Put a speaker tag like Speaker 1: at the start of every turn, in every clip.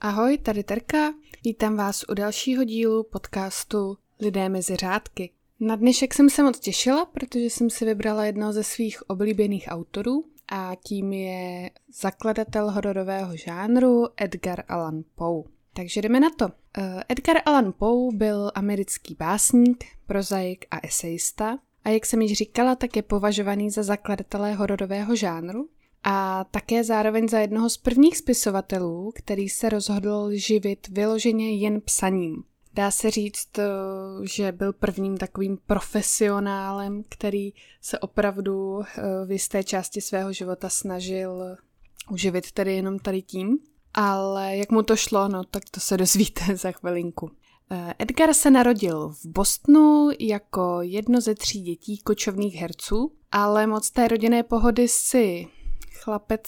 Speaker 1: Ahoj, tady Terka. Vítám vás u dalšího dílu podcastu Lidé mezi řádky. Na dnešek jsem se moc těšila, protože jsem si vybrala jednoho ze svých oblíbených autorů a tím je zakladatel hororového žánru Edgar Allan Poe. Takže jdeme na to. Eh, Edgar Allan Poe byl americký básník, prozaik a esejista a jak jsem již říkala, tak je považovaný za zakladatele hororového žánru a také zároveň za jednoho z prvních spisovatelů, který se rozhodl živit vyloženě jen psaním. Dá se říct, eh, že byl prvním takovým profesionálem, který se opravdu eh, v jisté části svého života snažil uživit tedy jenom tady tím. Ale jak mu to šlo, no tak to se dozvíte za chvilinku. Eh, Edgar se narodil v Bostonu jako jedno ze tří dětí kočovných herců, ale moc té rodinné pohody si chlapec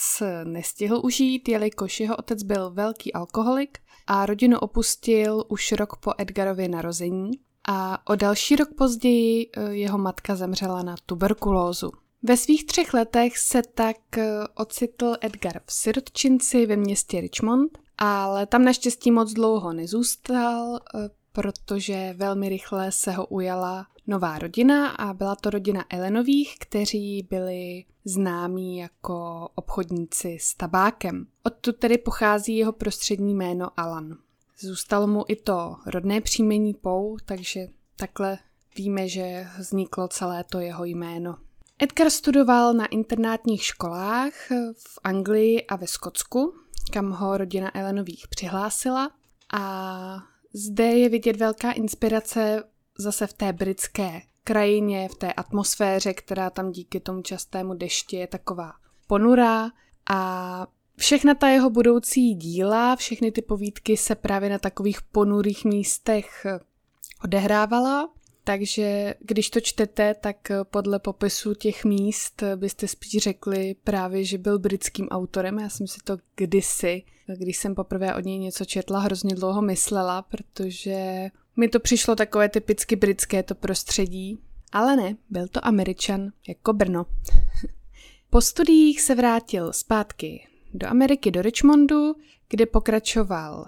Speaker 1: nestihl užít, jelikož jeho otec byl velký alkoholik a rodinu opustil už rok po Edgarově narození a o další rok později eh, jeho matka zemřela na tuberkulózu. Ve svých třech letech se tak eh, ocitl Edgar v sirotčinci ve městě Richmond, ale tam naštěstí moc dlouho nezůstal, eh, protože velmi rychle se ho ujala nová rodina a byla to rodina Elenových, kteří byli známí jako obchodníci s tabákem. Odtud tedy pochází jeho prostřední jméno Alan. Zůstalo mu i to rodné příjmení Pou, takže takhle víme, že vzniklo celé to jeho jméno. Edgar studoval na internátních školách v Anglii a ve Skotsku, kam ho rodina Elenových přihlásila a zde je vidět velká inspirace zase v té britské krajině, v té atmosféře, která tam díky tomu častému dešti je taková ponurá a všechna ta jeho budoucí díla, všechny ty povídky se právě na takových ponurých místech odehrávala. Takže když to čtete, tak podle popisu těch míst byste spíš řekli právě, že byl britským autorem. Já jsem si to kdysi, když jsem poprvé od něj něco četla, hrozně dlouho myslela, protože mi to přišlo takové typicky britské to prostředí, ale ne, byl to Američan, jako Brno. po studiích se vrátil zpátky do Ameriky, do Richmondu, kde pokračoval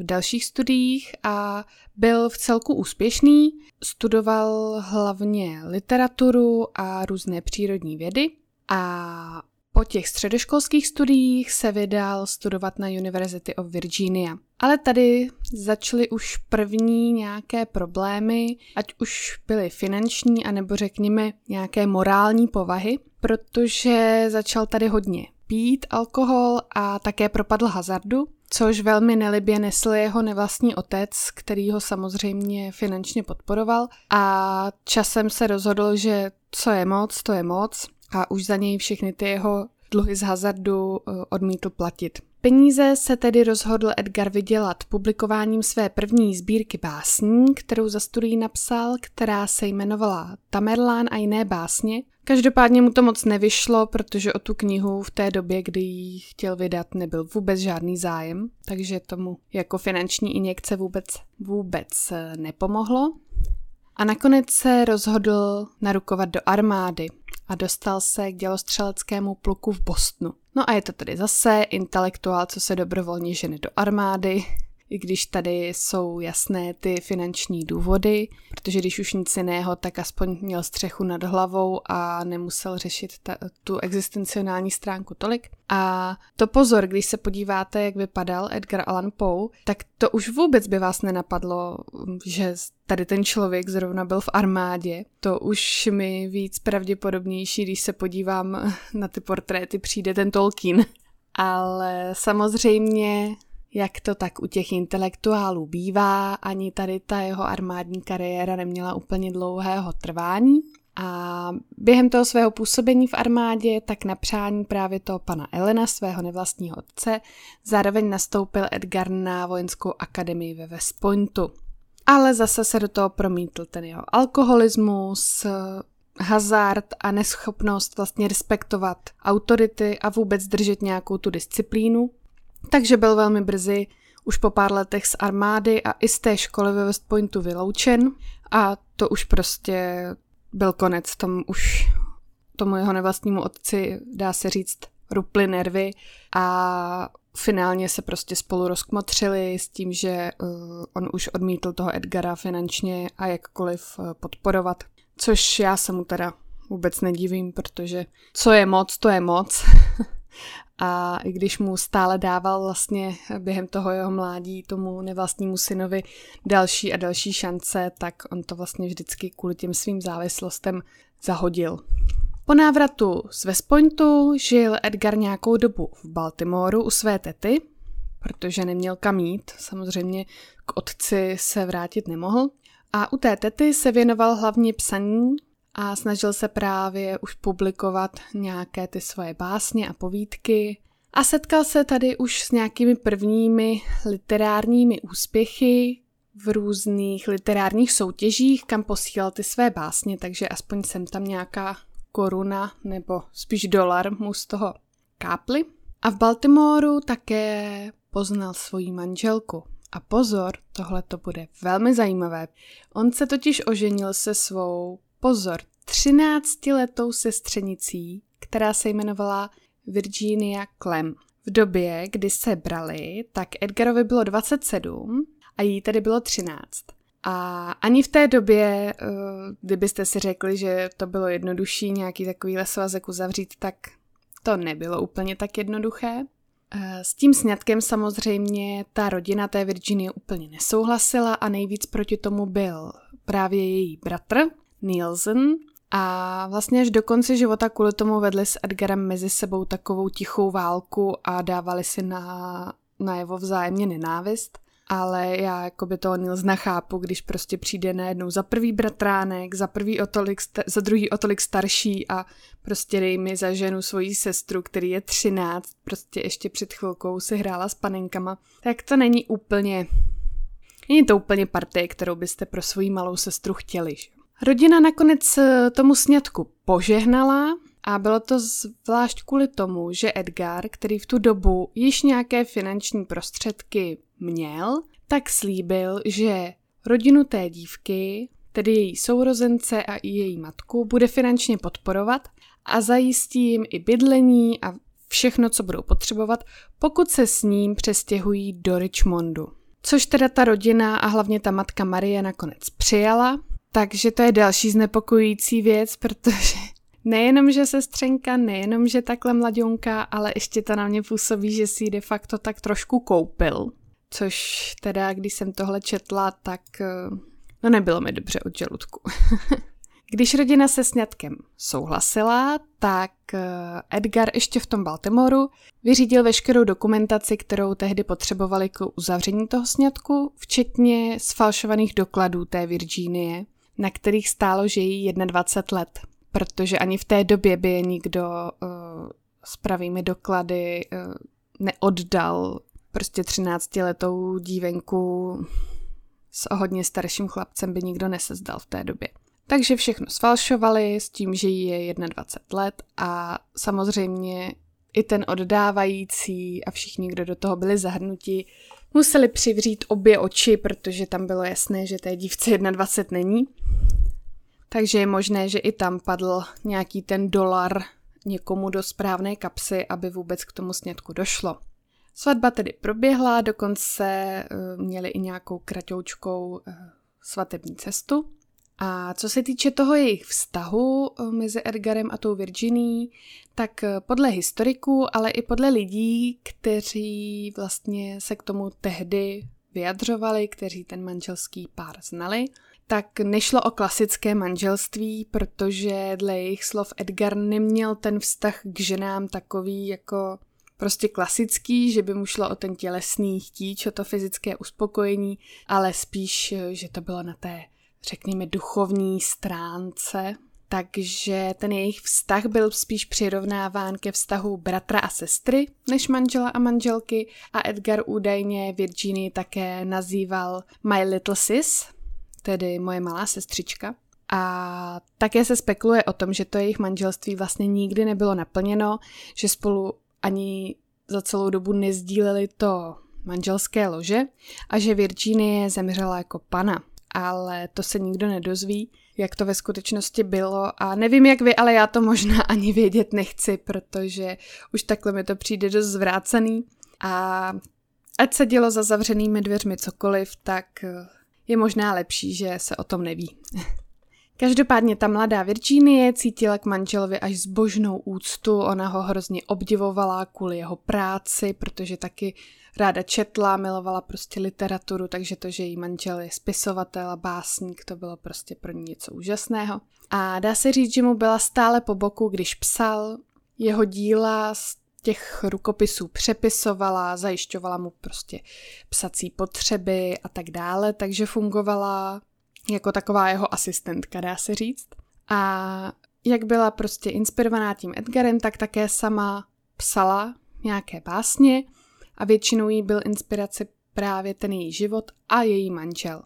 Speaker 1: v dalších studiích a byl v celku úspěšný. Studoval hlavně literaturu a různé přírodní vědy a po těch středoškolských studiích se vydal studovat na University of Virginia. Ale tady začaly už první nějaké problémy, ať už byly finanční, anebo řekněme nějaké morální povahy, protože začal tady hodně pít alkohol a také propadl hazardu, což velmi nelibě nesl jeho nevlastní otec, který ho samozřejmě finančně podporoval a časem se rozhodl, že co je moc, to je moc a už za něj všechny ty jeho dluhy z hazardu eh, odmítl platit. Peníze se tedy rozhodl Edgar vydělat publikováním své první sbírky básní, kterou za studií napsal, která se jmenovala Tamerlán a jiné básně. Každopádně mu to moc nevyšlo, protože o tu knihu v té době, kdy ji chtěl vydat, nebyl vůbec žádný zájem, takže tomu jako finanční injekce vůbec, vůbec eh, nepomohlo. A nakonec se rozhodl narukovat do armády a dostal se k dělostřeleckému pluku v Bostonu. No a je to tedy zase intelektuál, co se dobrovolně žene do armády, i když tady jsou jasné ty finanční důvody, protože když už nic jiného, tak aspoň měl střechu nad hlavou a nemusel řešit ta, tu existenciální stránku tolik. A to pozor, když se podíváte, jak vypadal Edgar Allan Poe, tak to už vůbec by vás nenapadlo, že tady ten člověk zrovna byl v armádě. To už mi víc pravděpodobnější, když se podívám na ty portréty, přijde ten Tolkien. Ale samozřejmě jak to tak u těch intelektuálů bývá, ani tady ta jeho armádní kariéra neměla úplně dlouhého trvání. A během toho svého působení v armádě, tak na přání právě toho pana Elena, svého nevlastního otce, zároveň nastoupil Edgar na vojenskou akademii ve West Pointu. Ale zase se do toho promítl ten jeho alkoholismus, hazard a neschopnost vlastně respektovat autority a vůbec držet nějakou tu disciplínu. Takže byl velmi brzy už po pár letech z armády a i z té školy ve West Pointu vyloučen a to už prostě byl konec, tam už tomu jeho nevlastnímu otci, dá se říct, ruply nervy a finálně se prostě spolu rozkmotřili s tím, že uh, on už odmítl toho Edgara finančně a jakkoliv uh, podporovat. Což já se mu teda vůbec nedivím, protože co je moc, to je moc. a i když mu stále dával vlastně během toho jeho mládí tomu nevlastnímu synovi další a další šance, tak on to vlastně vždycky kvůli těm svým závislostem zahodil. Po návratu z West Pointu žil Edgar nějakou dobu v Baltimoru u své tety, protože neměl kam jít, samozřejmě k otci se vrátit nemohl. A u té tety se věnoval hlavně psaní a snažil se právě už publikovat nějaké ty svoje básně a povídky. A setkal se tady už s nějakými prvními literárními úspěchy v různých literárních soutěžích, kam posílal ty své básně, takže aspoň jsem tam nějaká koruna nebo spíš dolar mu z toho kápli. A v Baltimoru také poznal svoji manželku. A pozor, tohle to bude velmi zajímavé. On se totiž oženil se svou, pozor, 13-letou sestřenicí, která se jmenovala Virginia Clem. V době, kdy se brali, tak Edgarovi bylo 27 a jí tedy bylo 13. A ani v té době, eh, kdybyste si řekli, že to bylo jednodušší nějaký takový svazek uzavřít, tak to nebylo úplně tak jednoduché. Eh, s tím sňatkem samozřejmě ta rodina té Virginie úplně nesouhlasila a nejvíc proti tomu byl právě její bratr Nielsen, a vlastně až do konce života kvůli tomu vedli s Edgarem mezi sebou takovou tichou válku a dávali si na, na jeho vzájemně nenávist ale já jako by to Nils nechápu, když prostě přijde najednou za prvý bratránek, za, prvý o tolik, za druhý o tolik starší a prostě dej mi za ženu svoji sestru, který je 13, prostě ještě před chvilkou si hrála s panenkama, tak to není úplně, není to úplně partie, kterou byste pro svoji malou sestru chtěli. Že? Rodina nakonec eh, tomu sňatku požehnala, a bylo to zvlášť kvůli tomu, že Edgar, který v tu dobu již nějaké finanční prostředky měl, tak slíbil, že rodinu té dívky, tedy její sourozence a i její matku, bude finančně podporovat a zajistí jim i bydlení a všechno, co budou potřebovat, pokud se s ním přestěhují do Richmondu. Což teda ta rodina a hlavně ta matka Marie nakonec přijala, takže to je další znepokojící věc, protože nejenom, že sestřenka, nejenom, že takhle mladionka, ale ještě to na mě působí, že si ji de facto tak trošku koupil. Což teda, když jsem tohle četla, tak eh, no nebylo mi dobře od žaludku. Když rodina se sňatkem souhlasila, tak eh, Edgar ještě v tom Baltimoru vyřídil veškerou dokumentaci, kterou tehdy potřebovali k uzavření toho sňatku, včetně sfalšovaných dokladů té Virginie, na kterých stálo, že jí 21 let protože ani v té době by je nikdo uh, s pravými doklady uh, neoddal prostě 13-letou dívenku s hodně starším chlapcem by nikdo nesezdal v té době. Takže všechno sfalšovali s tím, že jí je 21 let a samozřejmě i ten oddávající a všichni, kdo do toho byli zahrnuti, museli přivřít obě oči, protože tam bylo jasné, že té dívce 21 není. Takže je možné, že i tam padl nějaký ten dolar někomu do správné kapsy, aby vůbec k tomu snědku došlo. Svatba tedy proběhla, dokonce uh, měli i nějakou kratoučkou uh, svatební cestu. A co se týče toho jejich vztahu uh, mezi Edgarem a tou Virginí, tak podle historiků, ale i podle lidí, kteří vlastně se k tomu tehdy vyjadřovali, kteří ten manželský pár znali, tak nešlo o klasické manželství, protože dle jejich slov Edgar neměl ten vztah k ženám takový jako prostě klasický, že by mu šlo o ten tělesný chtíč, o to fyzické uspokojení, ale spíš, že to bylo na té, řekněme, duchovní stránce. Takže ten jejich vztah byl spíš přirovnáván ke vztahu bratra a sestry než manžela a manželky a Edgar údajně Virginii také nazýval My Little Sis, tedy moje malá sestřička. A také se spekuluje o tom, že to jejich manželství vlastně nikdy nebylo naplněno, že spolu ani za celou dobu nezdíleli to manželské lože a že Virginie zemřela jako pana. Ale to se nikdo nedozví, jak to ve skutečnosti bylo a nevím jak vy, ale já to možná ani vědět nechci, protože už takhle mi to přijde dost zvrácený. A ať se dělo za zavřenými dveřmi cokoliv, tak eh, je možná lepší, že se o tom neví. Každopádně ta mladá Virginie cítila k manželovi až zbožnou úctu, ona ho hrozně obdivovala kvůli jeho práci, protože taky ráda četla, milovala prostě literaturu, takže to, že její manžel je spisovatel a básník, to bylo prostě pro ní něco úžasného. A dá se říct, že mu byla stále po boku, když psal, jeho díla z těch rukopisů přepisovala, zajišťovala mu prostě psací potřeby a tak dále, takže fungovala jako taková jeho asistentka, dá se říct. A jak byla prostě inspirovaná tím Edgarem, tak také sama psala nějaké básně a většinou jí byl inspirace právě ten její život a její manžel.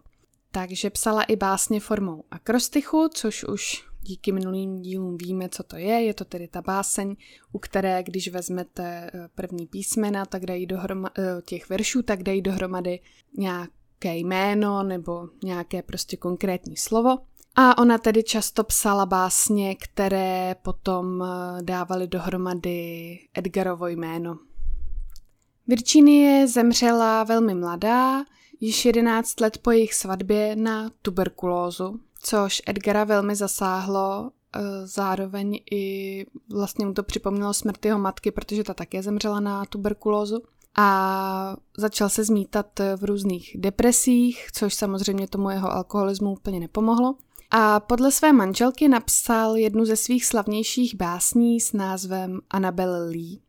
Speaker 1: Takže psala i básně formou akrostichu, což už díky minulým dílům víme, co to je. Je to tedy ta báseň, u které, když vezmete eh, první písmena, tak dají dohromady, eh, těch veršů, tak dají dohromady nějaké jméno nebo nějaké prostě konkrétní slovo. A ona tedy často psala básně, které potom eh, dávaly dohromady Edgarovo jméno. Virginie zemřela velmi mladá, již 11 let po jejich svatbě na tuberkulózu, což Edgara velmi zasáhlo, eh, zároveň i vlastně mu to připomnělo smrt jeho matky, protože ta také zemřela na tuberkulózu a začal se zmítat v různých depresích, což samozřejmě tomu jeho alkoholismu úplně nepomohlo. A podle své manželky napsal jednu ze svých slavnějších básní s názvem Annabelle Lee.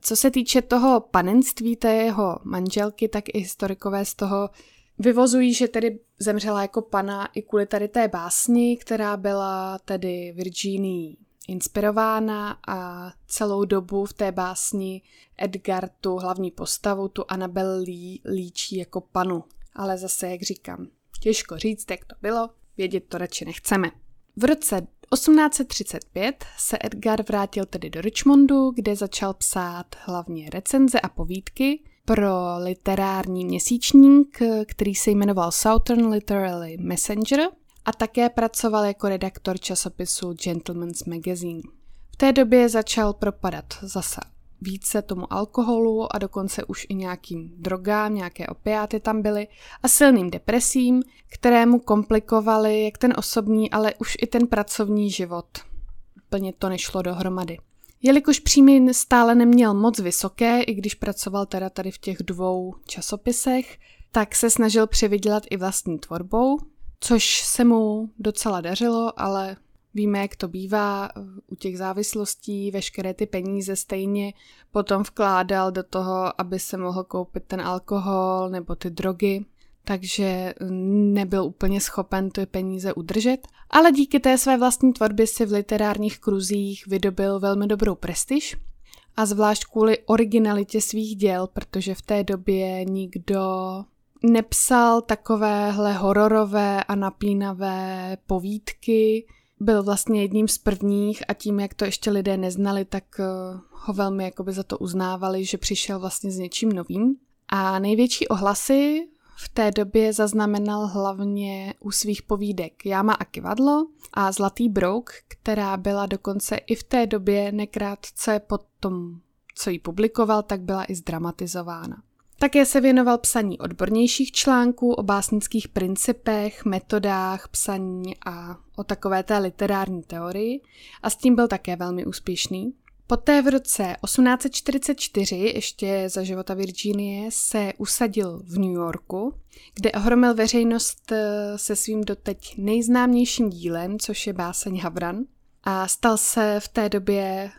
Speaker 1: Co se týče toho panenství té jeho manželky, tak i historikové z toho vyvozují, že tedy zemřela jako pana i kvůli tady té básni, která byla tedy Virginii inspirována a celou dobu v té básni Edgar tu hlavní postavu, tu Annabelle Lee, líčí jako panu. Ale zase, jak říkám, těžko říct, jak to bylo, vědět to radši nechceme. V roce 1835 se Edgar vrátil tedy do Richmondu, kde začal psát hlavně recenze a povídky pro literární měsíčník, který se jmenoval Southern Literary Messenger a také pracoval jako redaktor časopisu Gentleman's Magazine. V té době začal propadat zase více tomu alkoholu a dokonce už i nějakým drogám, nějaké opiáty tam byly a silným depresím, které mu komplikovaly jak ten osobní, ale už i ten pracovní život. Úplně to nešlo dohromady. Jelikož příjmy stále neměl moc vysoké, i když pracoval teda tady v těch dvou časopisech, tak se snažil přivydělat i vlastní tvorbou, což se mu docela dařilo, ale Víme, jak to bývá u těch závislostí, veškeré ty peníze stejně potom vkládal do toho, aby se mohl koupit ten alkohol nebo ty drogy, takže nebyl úplně schopen ty peníze udržet. Ale díky té své vlastní tvorbě si v literárních kruzích vydobil velmi dobrou prestiž a zvlášť kvůli originalitě svých děl, protože v té době nikdo nepsal takovéhle hororové a napínavé povídky, byl vlastně jedním z prvních a tím, jak to ještě lidé neznali, tak eh, ho velmi jakoby za to uznávali, že přišel vlastně s něčím novým. A největší ohlasy v té době zaznamenal hlavně u svých povídek Jáma a kivadlo a Zlatý brouk, která byla dokonce i v té době nekrátce po tom, co ji publikoval, tak byla i zdramatizována. Také se věnoval psaní odbornějších článků o básnických principech, metodách psaní a o takové té literární teorii a s tím byl také velmi úspěšný. Poté v roce 1844, ještě za života Virginie, se usadil v New Yorku, kde ohromil veřejnost eh, se svým doteď nejznámějším dílem, což je báseň Havran. A stal se v té době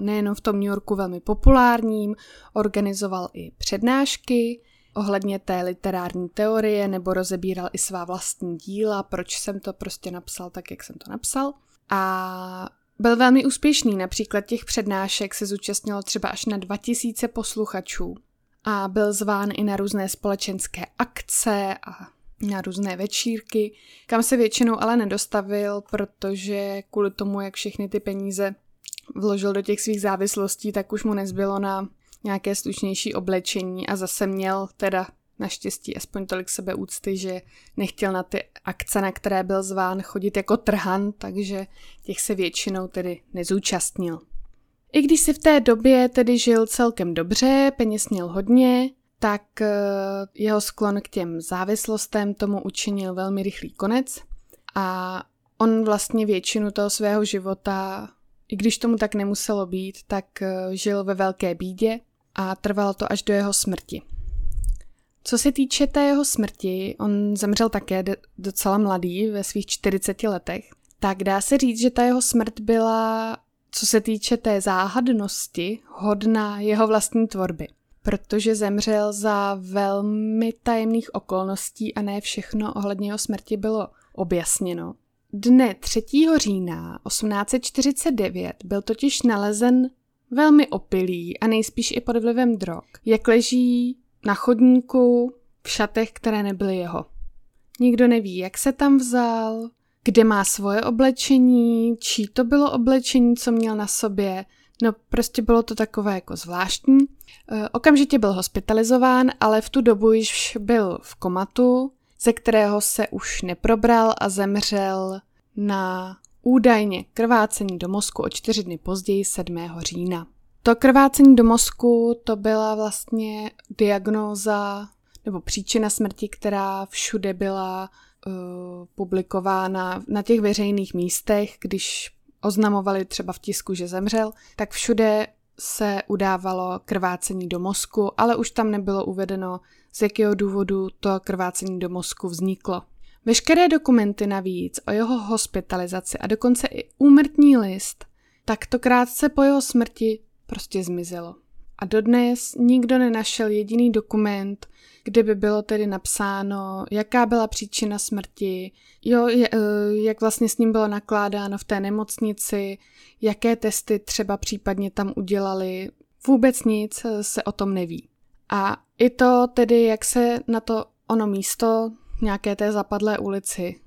Speaker 1: nejenom v tom New Yorku velmi populárním, organizoval i přednášky ohledně té literární teorie nebo rozebíral i svá vlastní díla, proč jsem to prostě napsal tak, jak jsem to napsal. A byl velmi úspěšný, například těch přednášek se zúčastnilo třeba až na 2000 posluchačů a byl zván i na různé společenské akce a na různé večírky, kam se většinou ale nedostavil, protože kvůli tomu, jak všechny ty peníze vložil do těch svých závislostí, tak už mu nezbylo na nějaké slušnější oblečení a zase měl teda naštěstí aspoň tolik sebeúcty, že nechtěl na ty akce, na které byl zván, chodit jako trhan, takže těch se většinou tedy nezúčastnil. I když si v té době tedy žil celkem dobře, peněz měl hodně, tak eh, jeho sklon k těm závislostem tomu učinil velmi rychlý konec a on vlastně většinu toho svého života, i když tomu tak nemuselo být, tak eh, žil ve velké bídě a trvalo to až do jeho smrti. Co se týče té jeho smrti, on zemřel také docela mladý, ve svých 40 letech, tak dá se říct, že ta jeho smrt byla, co se týče té záhadnosti, hodná jeho vlastní tvorby protože zemřel za velmi tajemných okolností a ne všechno ohledně jeho smrti bylo objasněno. Dne 3. října 1849 byl totiž nalezen velmi opilý a nejspíš i pod vlivem drog, jak leží na chodníku v šatech, které nebyly jeho. Nikdo neví, jak se tam vzal, kde má svoje oblečení, čí to bylo oblečení, co měl na sobě. No prostě bylo to takové jako zvláštní. E, okamžitě byl hospitalizován, ale v tu dobu již byl v komatu, ze kterého se už neprobral a zemřel na údajně krvácení do mozku o čtyři dny později 7. října. To krvácení do mozku to byla vlastně diagnóza nebo příčina smrti, která všude byla uh, publikována na těch veřejných místech, když oznamovali třeba v tisku, že zemřel, tak všude se udávalo krvácení do mozku, ale už tam nebylo uvedeno, z jakého důvodu to krvácení do mozku vzniklo. Veškeré dokumenty navíc o jeho hospitalizaci a dokonce i úmrtní list, tak to krátce po jeho smrti prostě zmizelo. A dodnes nikdo nenašel jediný dokument, kde by bylo tedy napsáno, jaká byla příčina smrti, jo, eh, jak vlastně s ním bylo nakládáno v té nemocnici, jaké testy třeba případně tam udělali. Vůbec nic se o tom neví. A i to tedy, jak se na to ono místo nějaké té zapadlé ulici,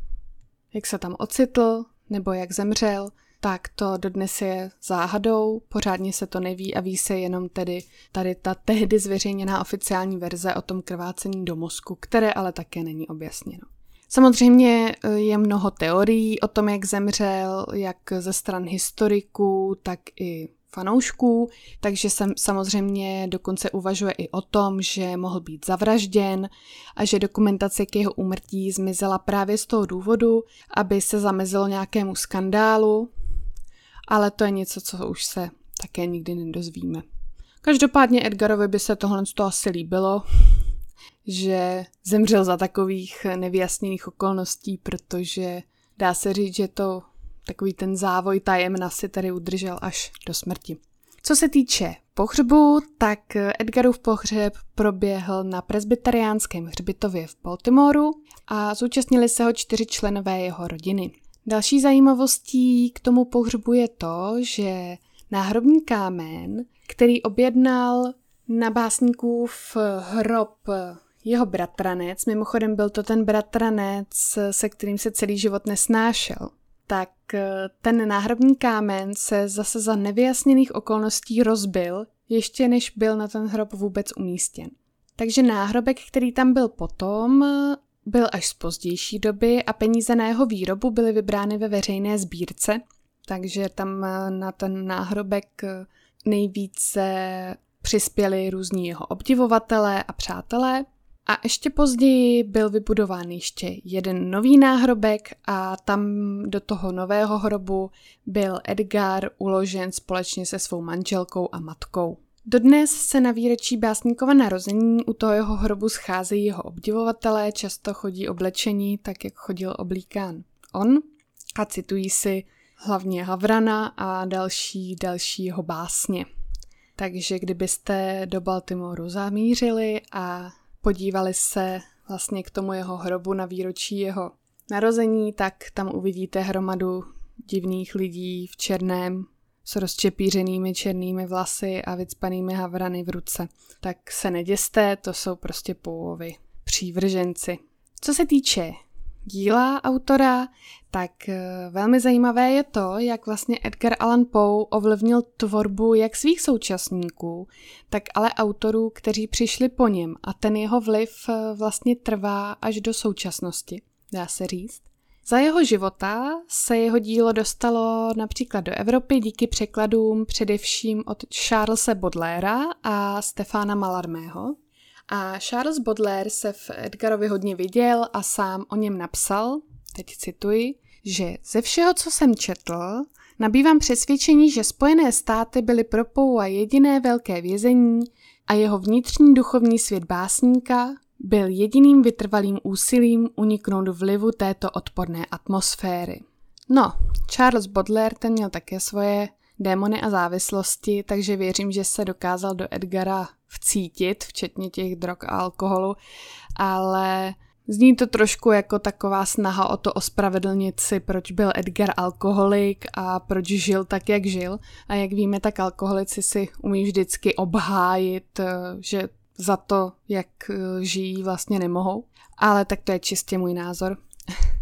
Speaker 1: jak se tam ocitl, nebo jak zemřel, tak to dodnes je záhadou, pořádně se to neví a ví se jenom tedy tady ta tehdy zveřejněná oficiální verze o tom krvácení do mozku, které ale také není objasněno. Samozřejmě eh, je mnoho teorií o tom, jak zemřel, jak ze stran historiků, tak i fanoušků, takže jsem samozřejmě dokonce uvažuje i o tom, že mohl být zavražděn a že dokumentace k jeho úmrtí zmizela právě z toho důvodu, aby se zamezilo nějakému skandálu, ale to je něco, co už se také nikdy nedozvíme. Každopádně Edgarovi by se tohle z toho asi líbilo, že zemřel za takových nevyjasněných okolností, protože dá se říct, že to takový ten závoj tajemna si tady udržel až do smrti. Co se týče pohřbu, tak Edgarův pohřeb proběhl na presbyteriánském hřbitově v Baltimoru a zúčastnili se ho čtyři členové jeho rodiny. Další zajímavostí k tomu pohřbu je to, že náhrobní kámen, který objednal na básníkův hrob jeho bratranec, mimochodem byl to ten bratranec, se kterým se celý život nesnášel, tak ten náhrobní kámen se zase za nevyjasněných okolností rozbil, ještě než byl na ten hrob vůbec umístěn. Takže náhrobek, který tam byl potom, byl až z pozdější doby a peníze na jeho výrobu byly vybrány ve veřejné sbírce, takže tam eh, na ten náhrobek eh, nejvíce přispěli různí jeho obdivovatelé a přátelé. A ještě později byl vybudován ještě jeden nový náhrobek a tam do toho nového hrobu byl Edgar uložen společně se svou manželkou a matkou. Dodnes se na výročí básníkova narození u toho jeho hrobu scházejí jeho obdivovatelé, často chodí oblečení tak, jak chodil oblíkán on a citují si hlavně Havrana a další, další jeho básně. Takže kdybyste do Baltimoru zamířili a podívali se vlastně k tomu jeho hrobu na výročí jeho narození, tak tam uvidíte hromadu divných lidí v černém s rozčepířenými černými vlasy a vycpanými havrany v ruce. Tak se neděste, to jsou prostě půvovi přívrženci. Co se týče díla autora, tak eh, velmi zajímavé je to, jak vlastně Edgar Allan Poe ovlivnil tvorbu jak svých současníků, tak ale autorů, kteří přišli po něm a ten jeho vliv eh, vlastně trvá až do současnosti, dá se říct. Za jeho života se jeho dílo dostalo například do Evropy díky překladům především od Charlesa Baudelaira a Stefana Mallarmého. A Charles Baudelaire se v Edgarovi hodně viděl a sám o něm napsal, teď cituji, že ze všeho, co jsem četl, nabývám přesvědčení, že Spojené státy byly pro Poua jediné velké vězení a jeho vnitřní duchovní svět básníka byl jediným vytrvalým úsilím uniknout vlivu této odporné atmosféry. No, Charles Baudelaire ten měl také svoje démony a závislosti, takže věřím, že se dokázal do Edgara vcítit, včetně těch drog a alkoholu, ale Zní to trošku jako taková snaha o to ospravedlnit si, proč byl Edgar alkoholik a proč žil tak, jak žil. A jak víme, tak alkoholici si umí vždycky obhájit, eh, že za to, jak eh, žijí, vlastně nemohou. Ale tak to je čistě můj názor.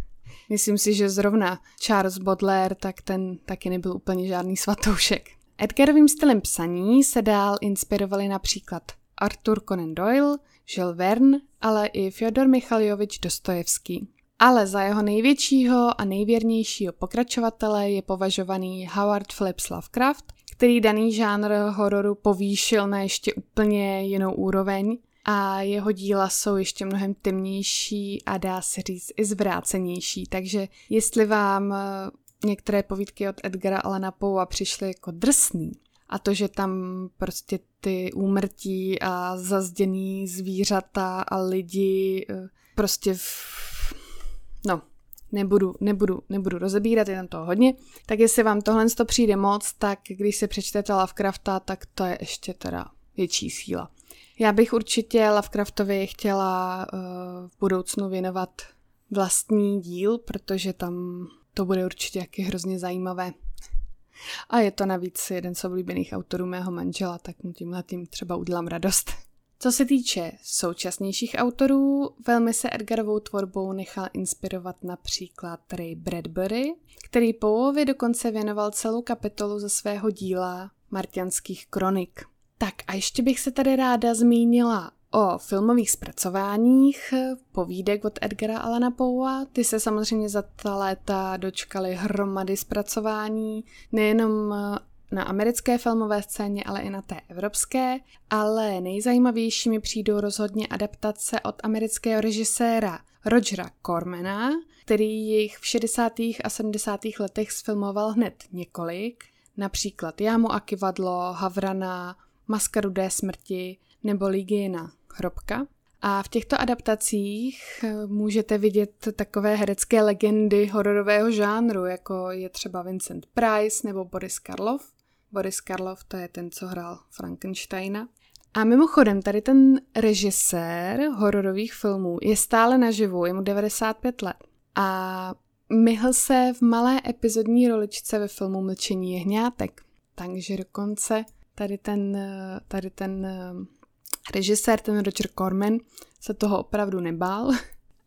Speaker 1: Myslím si, že zrovna Charles Baudelaire, tak ten taky nebyl úplně žádný svatoušek. Edgarovým stylem psaní se dál inspirovali například Arthur Conan Doyle, Jules Verne, ale i Fyodor Michaljovič Dostojevský. Ale za jeho největšího a nejvěrnějšího pokračovatele je považovaný Howard Phillips Lovecraft, který daný žánr hororu povýšil na ještě úplně jinou úroveň a jeho díla jsou ještě mnohem temnější a dá se říct i zvrácenější. Takže jestli vám eh, některé povídky od Edgara Alana Poua přišly jako drsný a to, že tam prostě ty úmrtí a zazděný zvířata a lidi eh, prostě v... no, nebudu, nebudu, nebudu rozebírat, je tam toho hodně. Tak jestli vám tohle to přijde moc, tak když si přečtete Lovecrafta, tak to je ještě teda větší síla. Já bych určitě Lovecraftovi chtěla uh, v budoucnu věnovat vlastní díl, protože tam to bude určitě taky hrozně zajímavé. A je to navíc jeden z oblíbených autorů mého manžela, tak mu tímhle tím třeba udělám radost. Co se týče současnějších autorů, velmi se Edgarovou tvorbou nechal inspirovat například Ray Bradbury, který Powovi dokonce věnoval celou kapitolu ze svého díla Martianských kronik. Tak a ještě bych se tady ráda zmínila o filmových zpracováních povídek od Edgara Alana Poua. Ty se samozřejmě za ta léta dočkaly hromady zpracování, nejenom na americké filmové scéně, ale i na té evropské, ale nejzajímavějšími přijdou rozhodně adaptace od amerického režiséra Rogera Cormana, který jich v 60. a 70. letech sfilmoval hned několik, například Jámu a kivadlo, Havrana, Maska rudé smrti nebo Ligina hrobka. A v těchto adaptacích eh, můžete vidět takové herecké legendy hororového žánru, jako je třeba Vincent Price nebo Boris Karloff. Boris Karloff to je ten, co hrál Frankensteina. A mimochodem, tady ten režisér hororových filmů je stále naživu, je mu 95 let. A myhl se v malé epizodní roličce ve filmu Mlčení jehňátek. Takže dokonce tady ten, tady ten eh, režisér, ten Roger Corman, se toho opravdu nebál.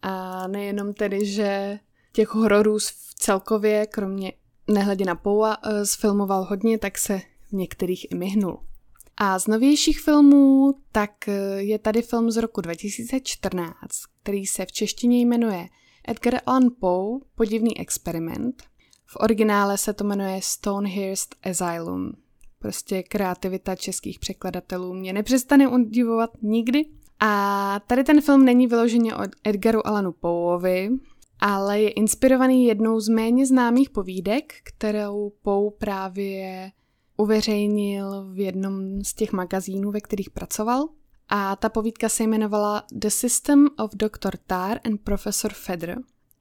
Speaker 1: A nejenom tedy, že těch hororů celkově, kromě nehledě na Poua, zfilmoval eh, hodně, tak se v některých i myhnul. A z novějších filmů, tak eh, je tady film z roku 2014, který se v češtině jmenuje Edgar Allan Poe, podivný experiment. V originále se to jmenuje Stonehurst Asylum. Prostě kreativita českých překladatelů mě nepřestane udivovat nikdy. A tady ten film není vyloženě od Edgaru Allanu Poeovi, ale je inspirovaný jednou z méně známých povídek, kterou Poe právě uveřejnil v jednom z těch magazínů, ve kterých pracoval. A ta povídka se jmenovala The System of Dr. Tar and Professor Feder.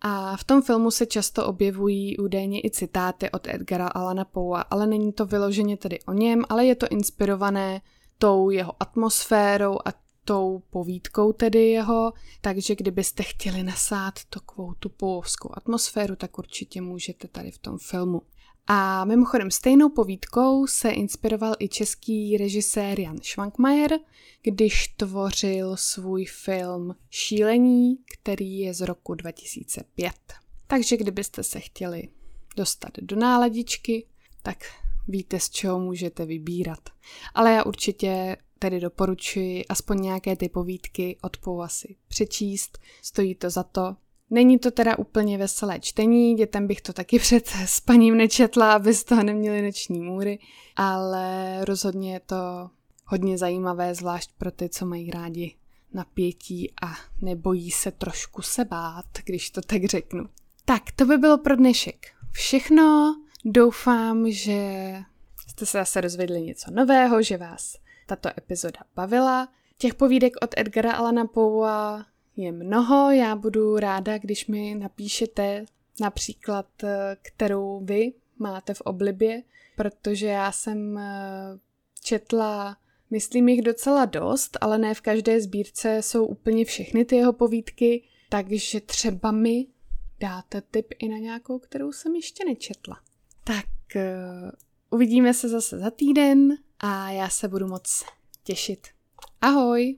Speaker 1: A v tom filmu se často objevují údajně i citáty od Edgara Alana Poua, ale není to vyloženě tedy o něm, ale je to inspirované tou jeho atmosférou a tou povídkou tedy jeho, takže kdybyste chtěli nasát takovou tu atmosféru, tak určitě můžete tady v tom filmu. A mimochodem stejnou povídkou se inspiroval i český režisér Jan Švankmajer, když tvořil svůj film Šílení, který je z roku 2005. Takže kdybyste se chtěli dostat do náladičky, tak víte, z čeho můžete vybírat. Ale já určitě tedy doporučuji aspoň nějaké ty povídky od Pouvasy přečíst, stojí to za to Není to teda úplně veselé čtení, dětem bych to taky před spaním nečetla, aby z toho neměli noční můry, ale rozhodně je to hodně zajímavé, zvlášť pro ty, co mají rádi napětí a nebojí se trošku se bát, když to tak řeknu. Tak, to by bylo pro dnešek všechno. Doufám, že jste se zase dozvěděli něco nového, že vás tato epizoda bavila. Těch povídek od Edgara Alana Poua je mnoho. Já budu ráda, když mi napíšete například, kterou vy máte v oblibě, protože já jsem eh, četla, myslím jich docela dost, ale ne v každé sbírce jsou úplně všechny ty jeho povídky, takže třeba mi dáte tip i na nějakou, kterou jsem ještě nečetla. Tak uh, uvidíme se zase za týden a já se budu moc těšit. Ahoj!